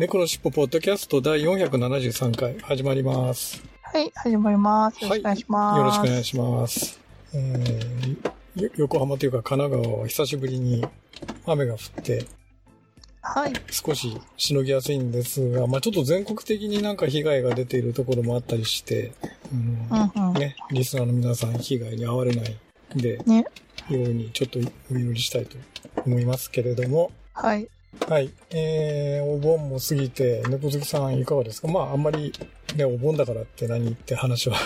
猫のしっぽポッドキャスト第473回始まります。はい、始まります。よろしくお願いします。よろしくお願いします。えー、よ横浜というか神奈川は久しぶりに雨が降ってはい、少ししのぎやすいんですが、まあちょっと全国的になんか被害が出ているところもあったりして、うんうんうん。ね、リスナーの皆さん被害に遭われないで、ね、ようにちょっとお祈りしたいと思いますけれども、はい。はい。えー、お盆も過ぎて、猫好きさんいかがですか？まあ、あんまり、ね、お盆だからって何って話は。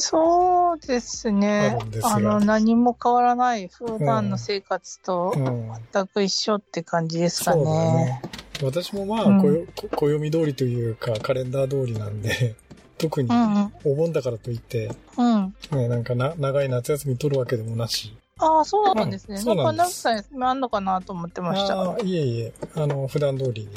そうですねああの、何も変わらない普段の生活とうん。全く一緒って感じですかそうだねね。。私もまあ、うんこよこ暦通りというか、カレンダー通りなんで、特にうんうん。お盆だからといって、うん。ね、なんかな、長い夏休み取るわけでもなし。ああ、そうなんですね。うんそうなんんですなかさんあんのかなと思ってました。いえいえ、あの、普段通りに。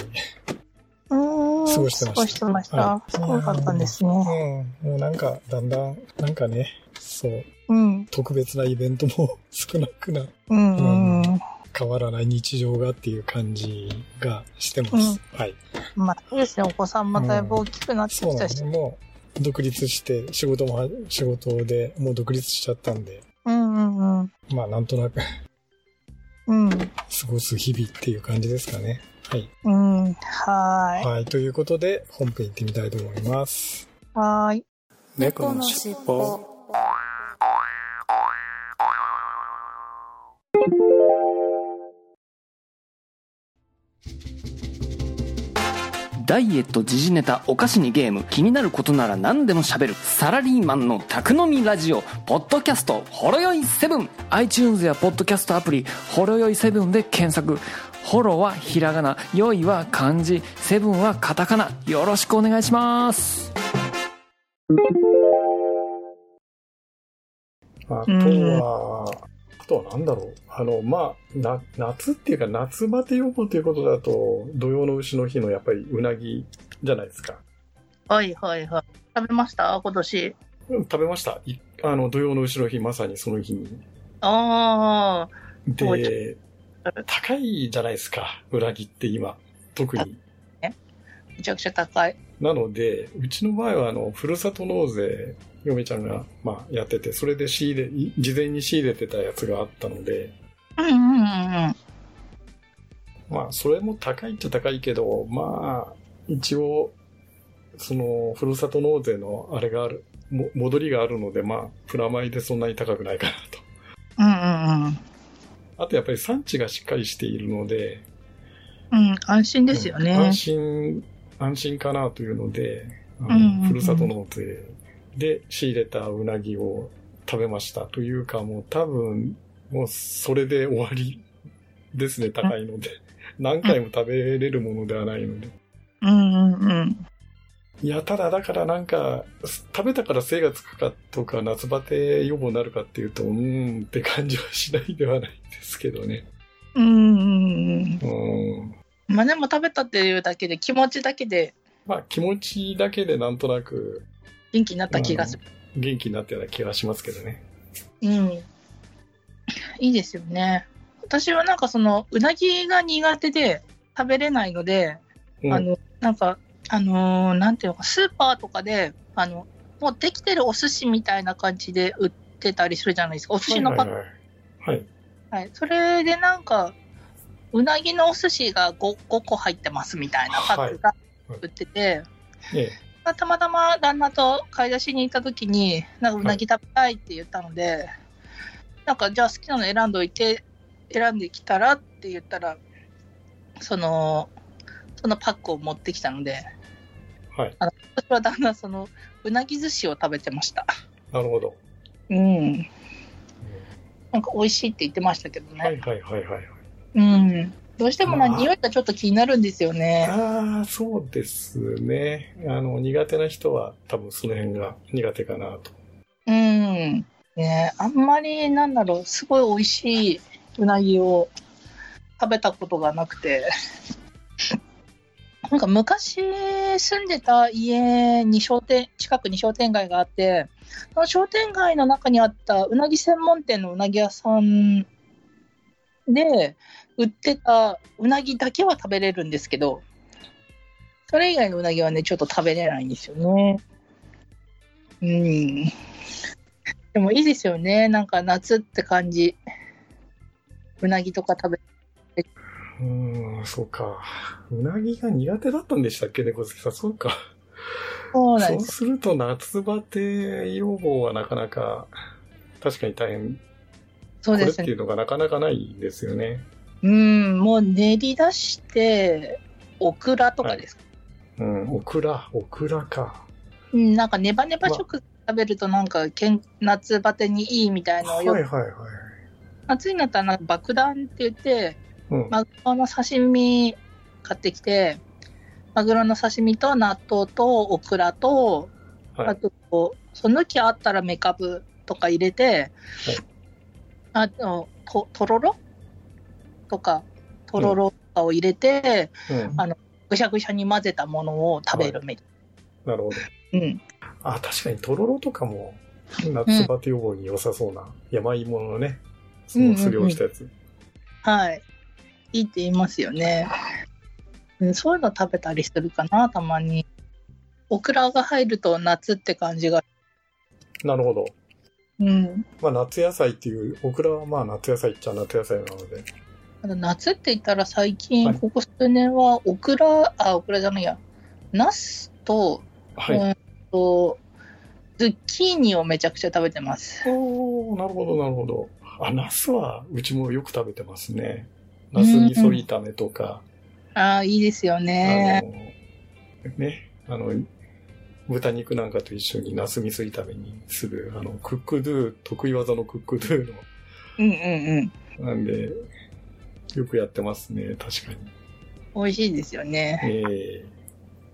うーん。過ごしてました過ごしてました。はいすごかったんですうね。ん。もうなんか、だんだん、なんかね、そう、うん。特別なイベントも 少なくな、うんうんうん。変わらない日常がっていう感じがしてます。うんはい。まあ、そうですね。お子さんもだいぶ大きくなってきたしそうなんです。もう、独立して、仕事もは、仕事でもう独立しちゃったんで、うんうんうん。まあなんとなくうん。過ごす日々っていう感じですかね。はい。うん。はーい。はい。ということで、本編行ってみたいと思います。はーい。猫のしっぽ。ダイエット時事ネタお菓子にゲーム。気になることなら何でも喋る。サラリーマンの宅飲みラジオ。ポッドキャストほろよい7 iTunes やポッドキャストアプリほろよい7で検索。ホロはひらがなよいは漢字。セブンはカタカナ。よろしくお願いします。あとうんは、あとはなんだろう。あの、まあ、な、夏っていうか夏バテ予防ということだと、土曜の牛の日のやっぱりうなぎじゃないですか。はいはいはい。食べました？今年。うん食べました。いあの、土曜の牛の日、まさにその日に。ああ。で、高いじゃないですか。うなぎって今。特に。めちゃくちゃ高い。なので、うちの場合は、あの、ふるさと納税、嫁ちゃんが、まあ、やってて、それで仕入れ、い事前に仕入れてたやつがあったので、うんうんうんうん。まあ、それも高いっちゃ高いけど、まあ、一応、その、ふるさと納税のあれがある、も戻りがあるので、まあ、プラマイでそんなに高くないかなと。うんうんあと、やっぱり産地がしっかりしているので、うん。うん、安心ですよね。うん安心、安心かなというので、ふるさと納税で仕入れたうなぎを食べましたというか、もう多分、もうそれで終わりですね、高いので。何回も食べれるものではないので。うんうんうん。いや、ただだからなんか、食べたから精がつくかとか、夏バテ予防になるかっていうと、うーんって感じはしないではないですけどね。うんうんうん。うん。まあでも食べたっていうだけで気持ちだけでまあ気持ちだけでなんとなく元気になった気がする。元気になったような気がしますけどね。うん。いいですよね。私はなんかその、うなぎが苦手で食べれないので、うんあの、なんか、あのーなんていうのか、スーパーとかで、あの、もうできてるお寿司みたいな感じで売ってたりするじゃないですか。お寿司のパッはいはいはい。はい。はい。それでなんか、うなぎのお寿司が 5, 5個入ってますみたいなパックが売ってて、ええ。たまたま旦那と買い出しに行った時に、なんかうなぎ食べたいって言ったので、なんかじゃあ好きなの選んどいて、選んできたらって言ったら、その、そのパックを持ってきたので、はい。私は旦那その、うなぎ寿司を食べてました。なるほど。うん。なんか美味しいって言ってましたけどね。はいはいはいはい。うん。どうしてもな、まあ匂いがちょっと気になるんですよね。ああ、そうですね。あの、苦手な人は多分その辺が苦手かなと。うん。ねあんまり、なんだろう、すごい美味しいうなぎを食べたことがなくて。なんか昔住んでた家に商店、近くに商店街があって、その商店街の中にあったうなぎ専門店のうなぎ屋さんで売ってたうなぎだけは食べれるんですけど、それ以外のうなぎはね、ちょっと食べれないんですよね。うん。でもいいですよね。なんか夏って感じ。うなぎとか食べ、うーん、そうか。うなぎが苦手だったんでしたっけね、小月さん。そうか。そうそうなんです。すると夏バテ予防はなかなか、確かに大変。そうですねこれっていう。のがなかなかないですよね。うん、もう練り出して、オクラとかですか？うん、オクラ、オクラか。うん、なんかネバネバ食食べるとなんかけん夏バテにいいみたいなのをよく、はいはいはい。夏になったらなんか爆弾って言って、うん。マグロの刺身買ってきて、マグロの刺身と納豆とオクラと、はいあとこう、その気あったらメカブとか入れて、あとと、とろろ？とか、とろろとかを入れて、うん。あぐしゃぐしゃに混ぜたものを食べるみたいなるほど。な。うん。あ、確かにとろろとかも夏バテ予防に良さそうな、山芋のね、そのすりおろしたやつ。はい。いいって言いますよね。うんそういうの食べたりするかな、たまに。オクラが入ると夏って感じが。なるほど。うん。まあ夏野菜っていう、オクラはまあ夏野菜っちゃ夏野菜なので。夏って言ったら最近、はいここ数年はオクラ、あ、オクラじゃないや。ナスと、はい。うんと、ズッキーニをめちゃくちゃ食べてます。おーなるほどなるほど。あ、ナスはうちもよく食べてますね。ナス味噌炒めとか、ああ、いいですよね。あの、ね、あの、豚肉なんかと一緒にナス味噌炒めにする、あの、クックドゥ、得意技のクックドゥのうんうんうん。なんで、よくやってますね、確かに。美味しいですよね。え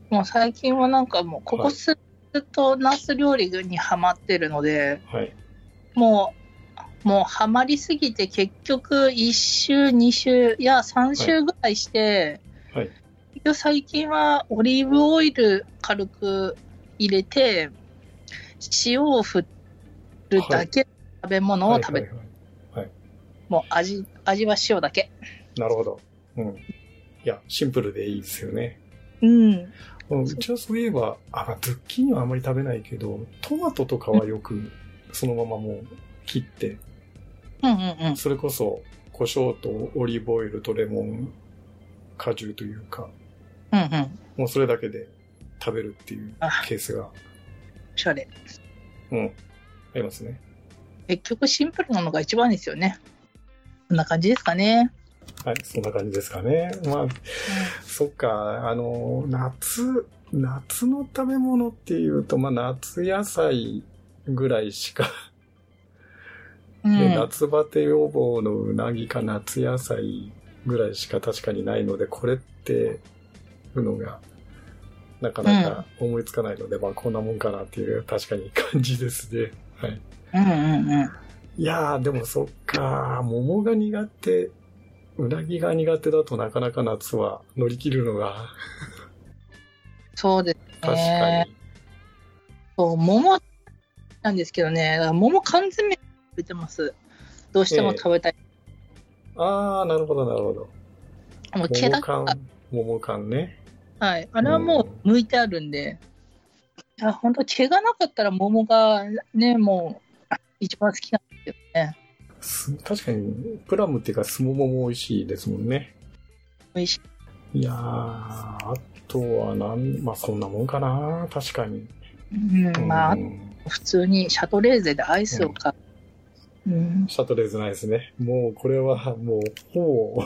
もう最近はなんかもう、こはいこずっとナス料理にハマってるので、ーはい。もう、もうハマりすぎて結局1週、2週、いや3週ぐらいして、はい結局最近はオリーブオイル軽く入れて、塩を振るだけの食べ物を食べて、はいはいはいもう味、味は塩だけ。なるほど。うん。いや、シンプルでいいですよね。うん。うちはそういえば、あ、まあ、ズッキーニはあんまり食べないけど、トマトとかはよくそのままもう切って、うんうんうん。それこそ胡椒とオリーブオイルとレモン果汁というか、うんうん。もうそれだけで食べるっていうあ、ケースが、おしゃれ。うん、ありますね。結局シンプルなのが一番ですよね。こんな感じですかね。はい、そんな感じですかね。まあ、そっか、あの、夏、夏の食べ物っていうと、まあ、夏野菜ぐらいしか、うん。ね夏バテ予防のうなぎか夏野菜ぐらいしか確かにないので、これっていうのが、なかなか思いつかないので、まあ、こんなもんかなっていう確かに感じですね。はい。うんうんうん。いやー、でもそっか、桃が苦手、うなぎが苦手だとなかなか夏は乗り切るのがそうです確かね。に。そう、桃なんですけどね、桃缶詰食べてます。どうしても食べたい。あー、なるほど、なるほど。もう毛だ桃け缶、桃缶ね。はい。あれはもう剥いてあるんで、いや、本当毛がなかったら桃がね、もう一番好きなけどね。す確かに、プラムっていうか、スモモも美味しいですもんね。美味しい。いやー、あとはなん、まあそんなもんかな、確かに。うん、まあ、うん普通にシャトレーゼでアイスを買う。うん。シャトレーズないですね。もうこれはもう、ほぼ、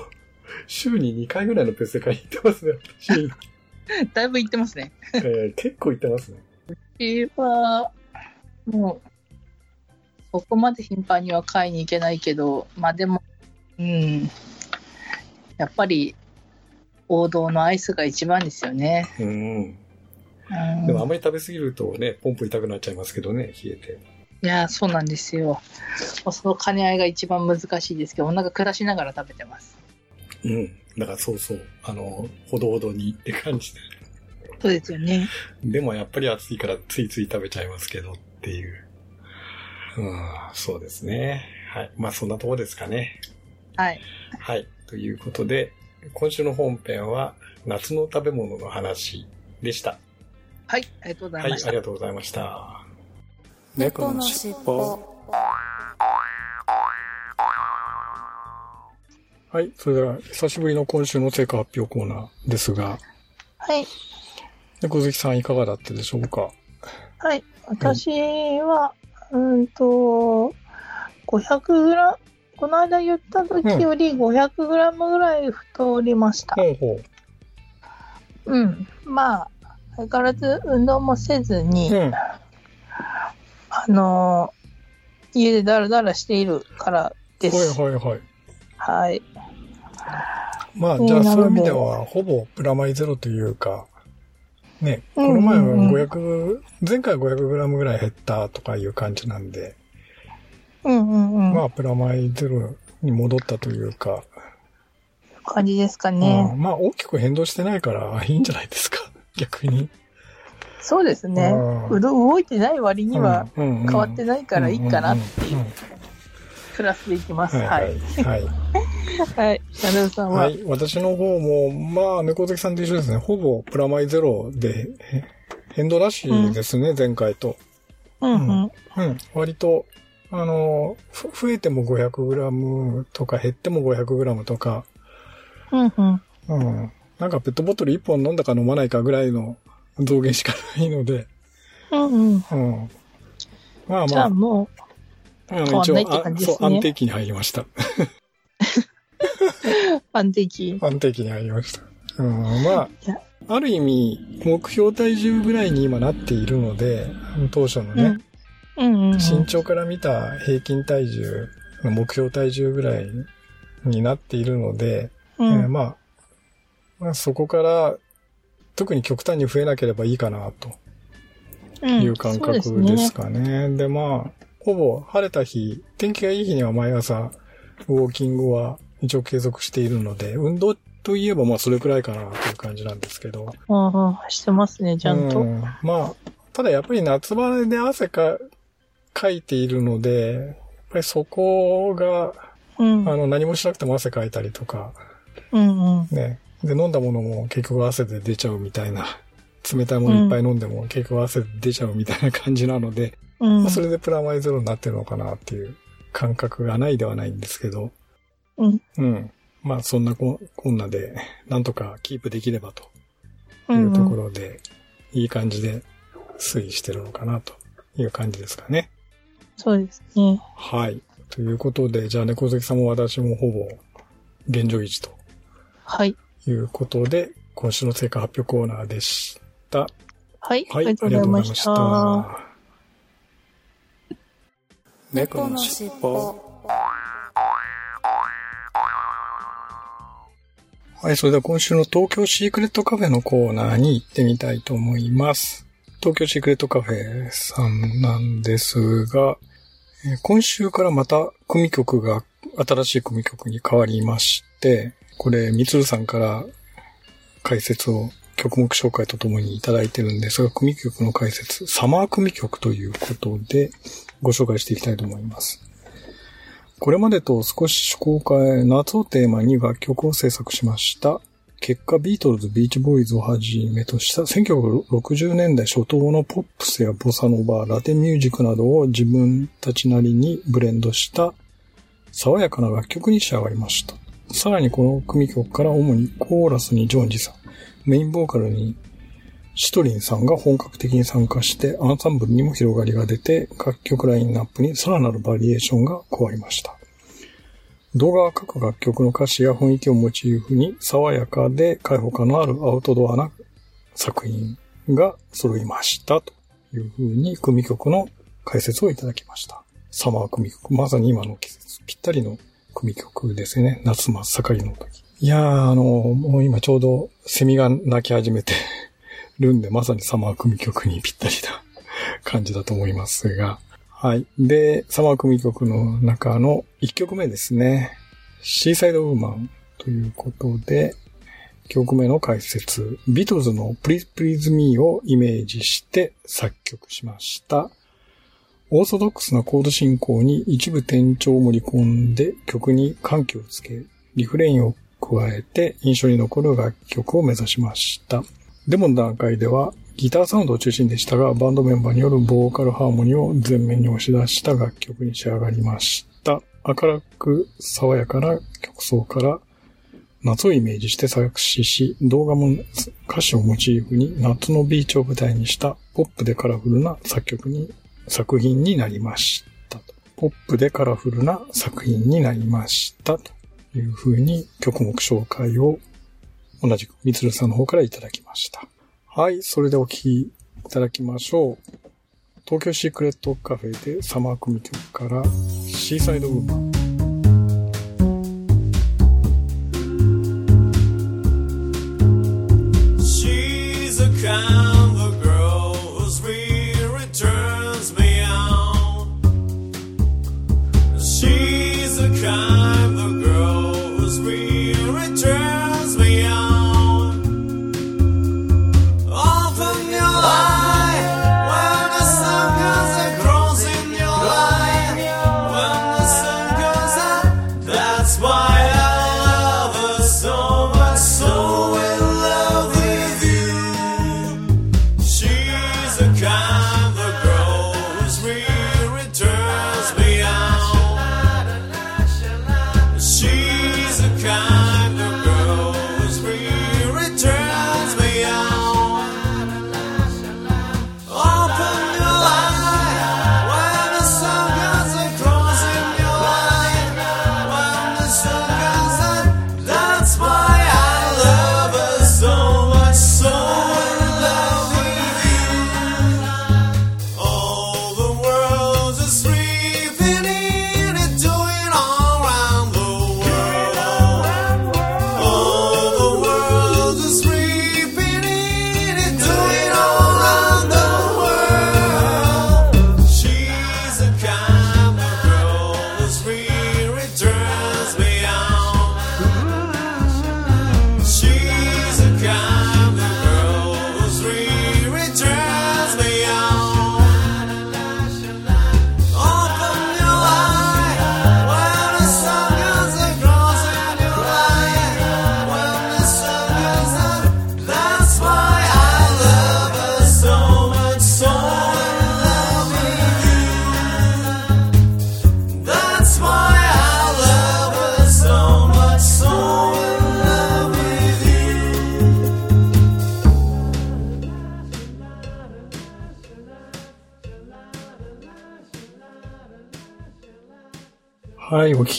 週に2回ぐらいのペースで買いに行ってますね、私。だいぶ行ってますね。えー結構行ってますね。私は、もう、そこまで頻繁には買いに行けないけど、まあでも、うん。やっぱり王道のアイスが一番ですよね。うん。うん、でもあんまり食べ過ぎるとね、ポンプ痛くなっちゃいますけどね、冷えて。いや、そうなんですよ。その兼ね合いが一番難しいですけど、お腹下しながら食べてます。うん。だからそうそう。あの、ほどほどにって感じで。そうですよね。でもやっぱり暑いからついつい食べちゃいますけどっていう。うん、そうですね。はい。まあそんなとこですかね。はい。はい。ということで、今週の本編は夏の食べ物の話でした。はい、ありがとうござはいい、ました。ありがとうございました。猫のしっぽはい。それでは、久しぶりの今週の成果発表コーナーですが、はい。猫好きさんいかがだったでしょうか？はい。私は、うんと、500グラこの間言った時より500グラムぐらい太りました。ほうほうん。まあ、相変わらず運動もせずに、う。うん。あのー家でダラダラしているからです。はいはいはい。はい。まあ、うんじゃあそういう意味では、ほぼプラマイゼロというか、ね、こうんの前はうんうん500、前回は500グラムぐらい減ったとかいう感じなんで、うんうんうん。まあ、プラマイゼロに戻ったというか、感じですかうね。んまあ、大きく変動してないからいいんじゃないですか、逆に。そうですね。うど動いてない割には変変わってないからいいかなっていうプラスでいきます。うんは。はいい。はい。さんは、はい。私の方も、まあ、猫好きさんと一緒ですね。ほぼプラマイゼロで、へ変動なしですね、前回と。うんうん。うん。割と、あの、ふ増えても 500g とか減っても 500g とか、うんうん。うん。なんかペットボトル1本飲んだか飲まないかぐらいの増減しかないので、うんうん。うん。まあじまあ、ゃあもあの変わんないってあ感じですねそう、安定期に入りました。う、安定期。安定期に入りました。うん、まあ、ある意味、目標体重ぐらいに今なっているので、当初のね、うん。うんうんうん。身長から見た平均体重の目標体重ぐらいになっているので、うん。えーまあ、まあ、そこから、特に極端に増えなければいいかな、とうんいう感覚ですかね。でまあ、ほぼ晴れた日、天気がいい日には毎朝、ウォーキングは一応継続しているので、運動といえばまあそれくらいかなという感じなんですけど。うんうん。してますね、ちゃんと。うんまあ、ただやっぱり夏場で汗か、かいているので、やっぱりそこが、うん。あの、何もしなくても汗かいたりとか、うんうん。ね。で、飲んだものも結局汗で出ちゃうみたいな。冷たいものいっぱい飲んでも結局汗で出ちゃうみたいな感じなので、うんまあ、それでプラマイゼロになってるのかなっていう感覚がないではないんですけど、うん。うん。まあ、そんなここんなで、なんとかキープできればとういうんとこうん。ろで、いい感じで推移してるのかなという感じですかね。そうですね。はい。ということで、じゃあ猫好きさんも私もほぼ現状維持とはい。いうことで、今週の成果発表コーナーでした。はい。はい、ありがとうございました。猫のしっぽはい、それでは今週の東京シークレットカフェのコーナーに行ってみたいと思います。東京シークレットカフェさんなんですが、今週からまた組曲が、新しい組曲に変わりまして、これ、みつるさんから解説を曲目紹介とともにいただいてるんですが、組曲の解説、サマー組曲ということでご紹介していきたいと思います。これまでと少し趣向を変え、夏をテーマに楽曲を制作しました。結果、ビートルズ、ビーチボーイズをはじめとした1960年代初頭のポップスやボサノバ、ラテンミュージックなどを自分たちなりにブレンドした爽やかな楽曲に仕上がりました。さらにこの組曲から主にコーラスにジョンジさん、メインボーカルにシトリンさんが本格的に参加してアンサンブルにも広がりが出て楽曲ラインナップにさらなるバリエーションが加わりました。動画は各楽曲の歌詞や雰囲気をモチーフに爽やかで開放感のあるアウトドアな作品が揃いましたというふうに組曲の解説をいただきました。サマー組曲。まさに今の季節ぴったりの組曲ですね。夏真っ盛りの時。いやー、あの、もう今ちょうどセミが鳴き始めてるんで、まさにサマー組曲にぴったりな 感じだと思いますが。はい。で、サマー組曲の中の1曲目ですね。シーサイドウーマンということで、曲目の解説、ビートルズの Please Please Me をイメージして作曲しました。オーソドックスなコード進行に一部転調を盛り込んで曲に緩急をつけ、リフレインを加えて印象に残る楽曲を目指しました。デモの段階ではギターサウンドを中心でしたが、バンドメンバーによるボーカルハーモニーを前面に押し出した楽曲に仕上がりました。明るく爽やかな曲奏から夏をイメージして作詞し、動画も歌詞をモチーフに夏のビーチを舞台にしたポップでカラフルな作曲に、作品になりました。ポップでカラフルな作品になりました。という風に曲目紹介を同じくみつるさんの方からいただきました。はい、それでお聴きいただきましょう。東京シークレットカフェでサマー組曲からシーサイドウーマン。はい、お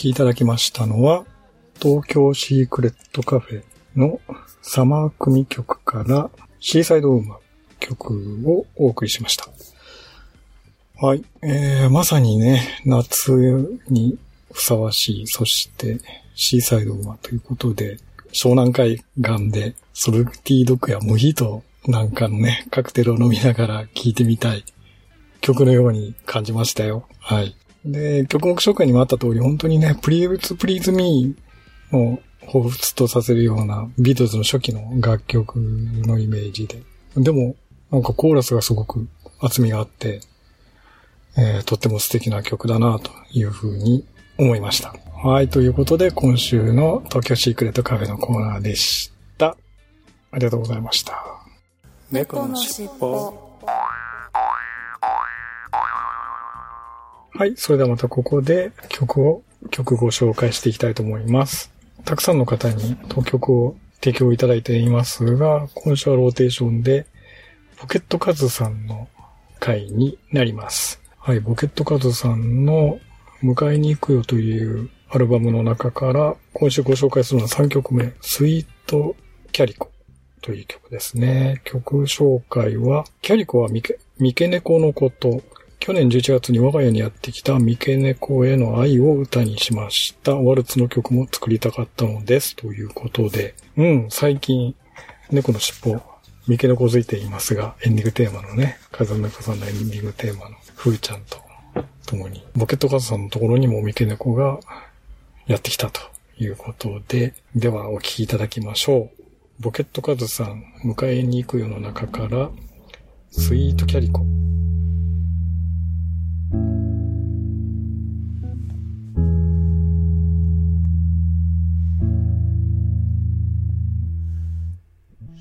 きいただきましたのは、東京シークレットカフェのサマー組曲からシーサイドウーマン曲をお送りしました。はい、えー、まさにね、夏にふさわしい、そしてシーサイドウーマンということで、湘南海岸でソルティードッグやモヒートなんかのね、カクテルを飲みながら聴いてみたい曲のように感じましたよ。はい。で、曲目紹介にもあった通り、本当にね、プリーツプリーズミーを彷彿とさせるようなビートルズの初期の楽曲のイメージで。でも、なんかコーラスがすごく厚みがあって、えー、とっても素敵な曲だなというふうに思いました。はい、ということで今週の東京シークレットカフェのコーナーでした。ありがとうございました。猫のしっぽ。はい。それではまたここで曲を、曲を紹介していきたいと思います。たくさんの方に当曲を提供いただいていますが、今週はローテーションで、ポケットカズさんの回になります。はい。ポケットカズさんの迎えに行くよというアルバムの中から、今週ご紹介するのは3曲目、スイートキャリコという曲ですね。曲紹介は、キャリコは三毛猫のこと、去年11月に我が家にやってきた三毛猫への愛を歌にしました。ワルツの曲も作りたかったのです。ということで、うん、最近、猫の尻尾、三毛猫づいていますが、エンディングテーマのね、風の猫さんのエンディングテーマの、ふーちゃんと共に、ボケットカズさんのところにも三毛猫がやってきたということで、ではお聴きいただきましょう。ボケットカズさん、迎えに行くよの中から、スイートキャリコ。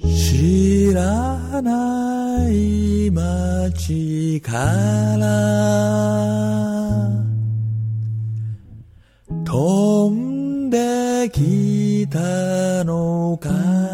知らない街から。飛んできたのか。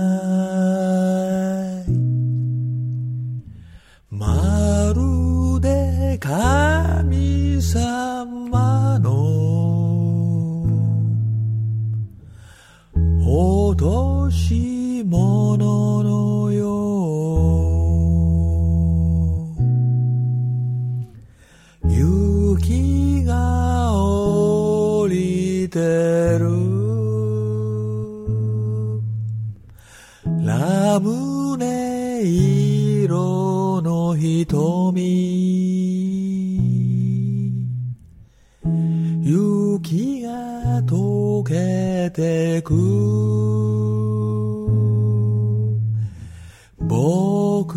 瞳。雪が溶けてく。僕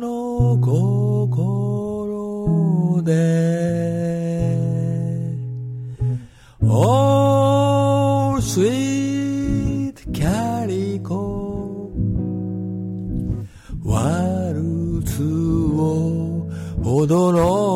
の心で。dolore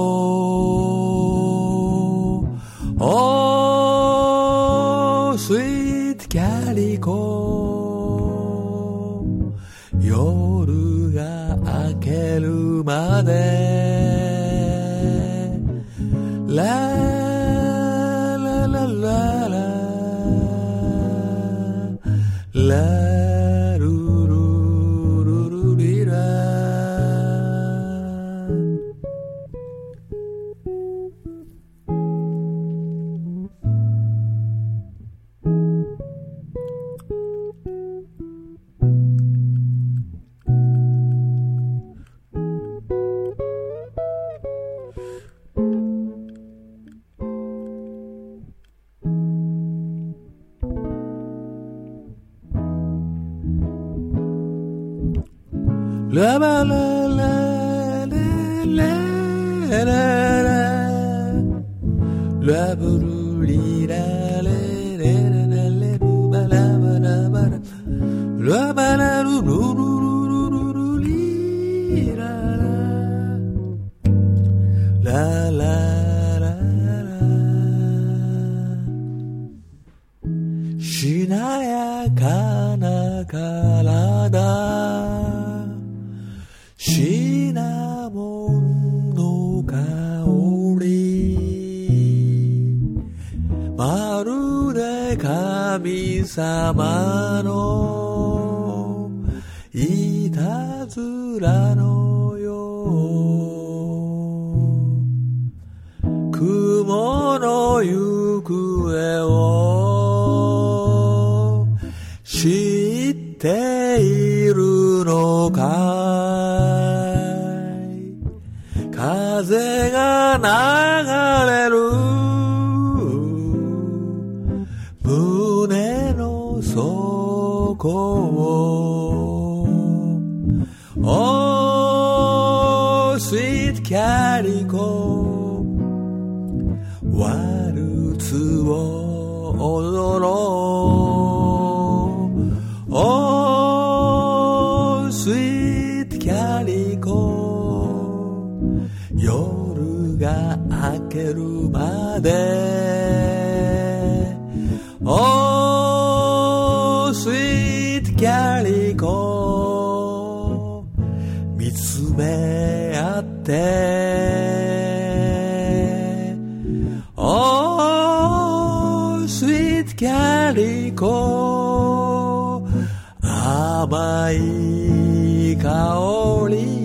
ラバラララララララ行方を知っているのかい？風が流れるこう甘い香り。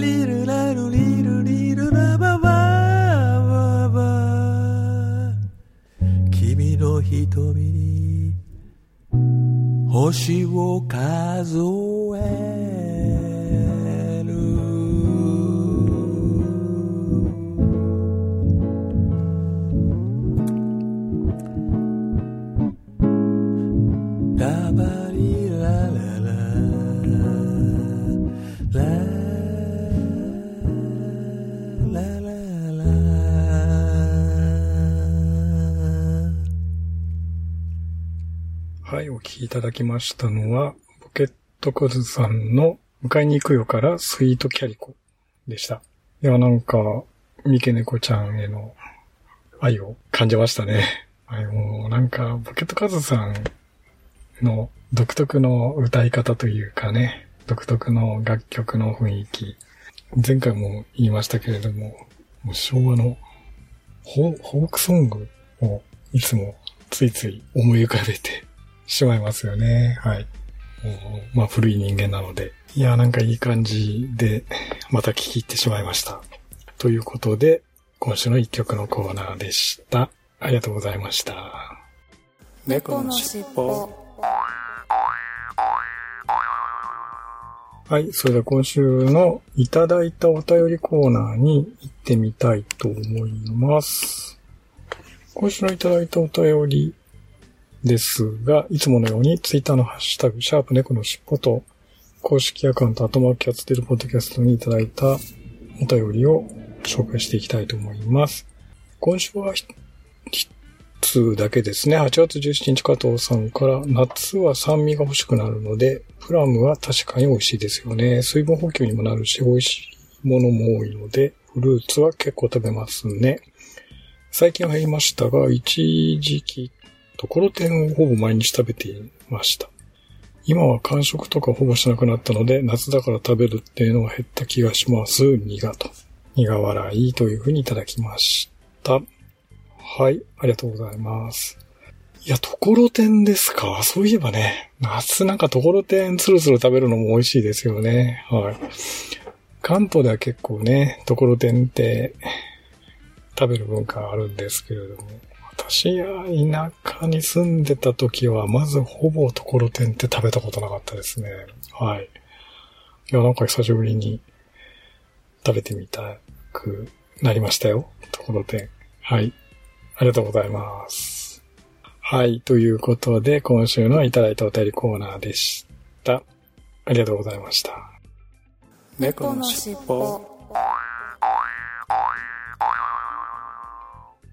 リルラルリルリルラババババ君の瞳に星を数え。てただきましたのは、ポケットコズさんの迎えに行くよからスイートキャリコでした。いや、なんか、三毛猫ちゃんへの愛を感じましたね。はい、もうなんか、ポケットカズさんの独特の歌い方というかね、独特の楽曲の雰囲気。前回も言いましたけれども、もう昭和のホフォークソングをいつもついつい思い浮かべてしまいますよね。はい。まあ古い人間なので。いや、なんかいい感じで、また聞き入ってしまいました。ということで、今週の一曲のコーナーでした。ありがとうございました。猫のしっぽはい。それでは今週のいただいたお便りコーナーに行ってみたいと思います。今週のいただいたお便りですが、いつものようにツイッターのハッシュタグ、シャープ猫のしっぽと、公式アカウント、アトマークキャッツテルポッドキャストにいただいたお便りを紹介していきたいと思います。今週は一つだけですね。8月17日加藤さんから、夏は酸味が欲しくなるので、プラムは確かに美味しいですよね。水分補給にもなるし、美味しいものも多いので、フルーツは結構食べますね。最近は減りましたが、一時期、ところてんをほぼ毎日食べていました。今は間食とかほぼしなくなったので、夏だから食べるっていうのは減った気がします。苦と。苦笑いというふうにいただきました。はい、ありがとうございます。いや、ところてんですか？そういえばね、夏なんかところてんつるつる食べるのも美味しいですよね。はい。関東では結構ね、ところてんって食べる文化あるんですけれども、私が田舎に住んでた時は、まずほぼところてんって食べたことなかったですね。はい。いや、なんか久しぶりに食べてみたくなりましたよ。ところてん。はい。ありがとうございます。はい。ということで、今週のいただいたお便りコーナーでした。ありがとうございました。猫のしっぽ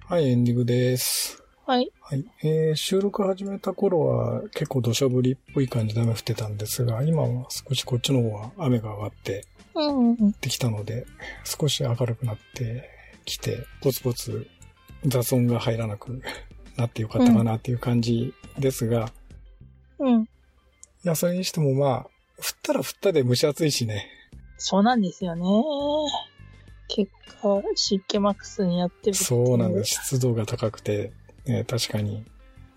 はい、エンディングです。はい。はい。えー、収録始めた頃は結構土砂降りっぽい感じで雨降ってたんですが、今は少しこっちの方は雨が上がってうんうんうん。できたので、少し明るくなってきて、ポツポツ雑音が入らなく なってよかったかなっていう感じですが、うん。いや、それにしてもまあ、降ったら降ったで蒸し暑いしね。そうなんですよね。結果、湿気マックスにやってるっていそうなんです。。湿度が高くて、ね、確かに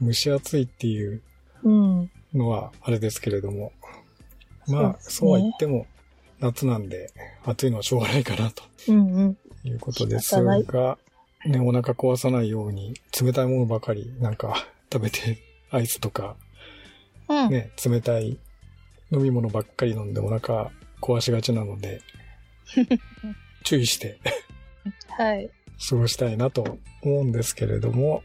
蒸し暑いっていううん。のはあれですけれども、そうまあ、そうは言っても、夏なんで、暑いのはしょうがないかなとうんうん。いうことですが、ね、お腹壊さないように、冷たいものばかりなんか食べて、アイスとか、うん。ね、冷たい飲み物ばっかり飲んでお腹壊しがちなので、注意してはい。過ごしたいなと思うんですけれども、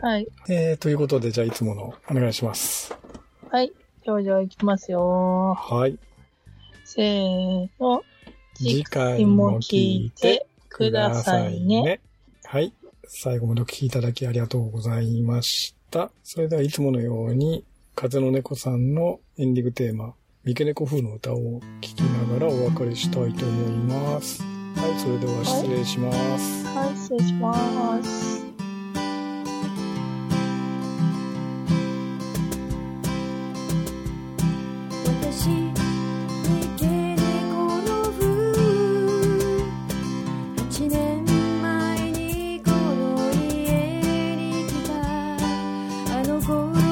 はい。えー、ということで、じゃあいつものお願いします。はい。じゃあじゃあ行きますよ。はい。せーの。次回も聞いてくださいね。はい。最後までお聞きいただきありがとうございました。それではいつものように、風の猫さんのエンディングテーマ、三毛猫風の歌を聴きながらお別れしたいと思います。はい、それでは失礼します。はい、はい失礼します。私三